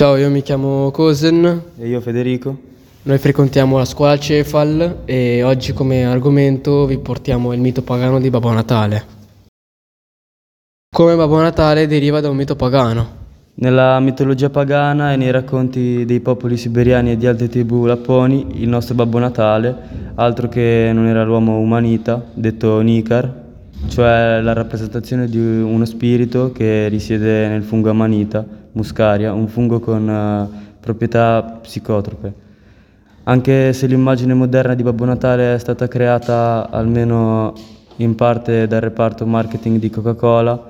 Ciao, io mi chiamo Cosen, E io Federico. noi frequentiamo la scuola Cefal e oggi come argomento vi portiamo il mito pagano di Babbo Natale. Come Babbo Natale deriva da un mito pagano. Nella mitologia pagana e nei racconti dei popoli siberiani e di altre tribù lapponi, il nostro Babbo Natale, altro che non era l'uomo umanita, detto Nikar, cioè la rappresentazione di uno spirito che risiede nel fungo amanita, muscaria, un fungo con eh, proprietà psicotrope. Anche se l'immagine moderna di Babbo Natale è stata creata almeno in parte dal reparto marketing di Coca-Cola,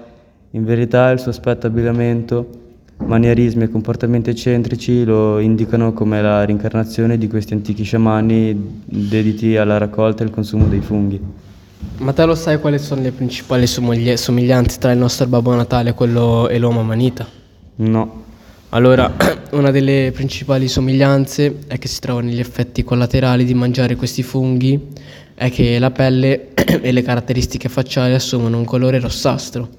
in verità il suo aspetto abbigliamento, manierismi e comportamenti eccentrici lo indicano come la rincarnazione di questi antichi sciamani dediti alla raccolta e al consumo dei funghi. Ma te lo sai quali sono le principali somigli- somiglianze tra il nostro Babbo Natale quello e l'uomo amanita? No, Allora, una delle principali somiglianze è che si trovano negli effetti collaterali di mangiare questi funghi, è che la pelle e le caratteristiche facciali assumono un colore rossastro.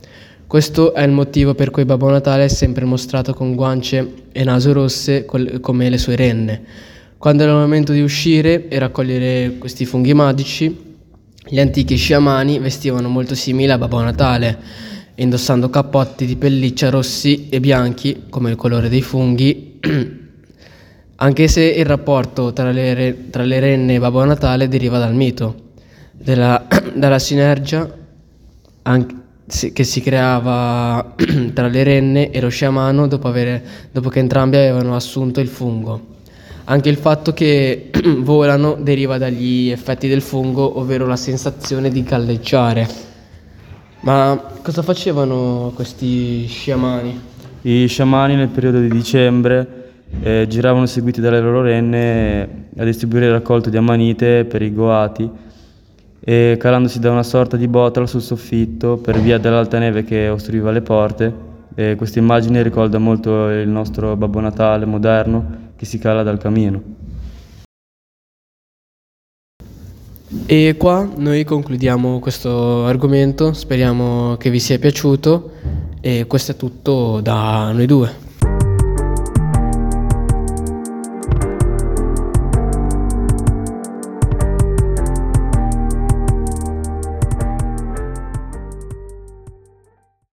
Questo è il motivo per cui Babbo Natale è sempre mostrato con guance e naso rosse col- come le sue renne. Quando era il momento di uscire e raccogliere questi funghi magici, gli antichi sciamani vestivano molto simili a Babbo Natale, indossando cappotti di pelliccia rossi e bianchi come il colore dei funghi, anche se il rapporto tra le, re- tra le renne e Babbo Natale deriva dal mito, della, dalla sinergia anche- che si creava tra le renne e lo sciamano dopo, avere- dopo che entrambi avevano assunto il fungo. Anche il fatto che volano deriva dagli effetti del fungo, ovvero la sensazione di galleggiare. Ma cosa facevano questi sciamani? i sciamani nel periodo di dicembre eh, giravano seguiti dalle loro renne a distribuire il raccolto di amanite per i goati e calandosi da una sorta di botola sul soffitto per via dell'alta neve che ostruiva le porte. E questa immagine ricorda molto il nostro Babbo Natale moderno che si cala dal camino. E qua noi concludiamo questo argomento, speriamo che vi sia piaciuto e questo è tutto da noi due.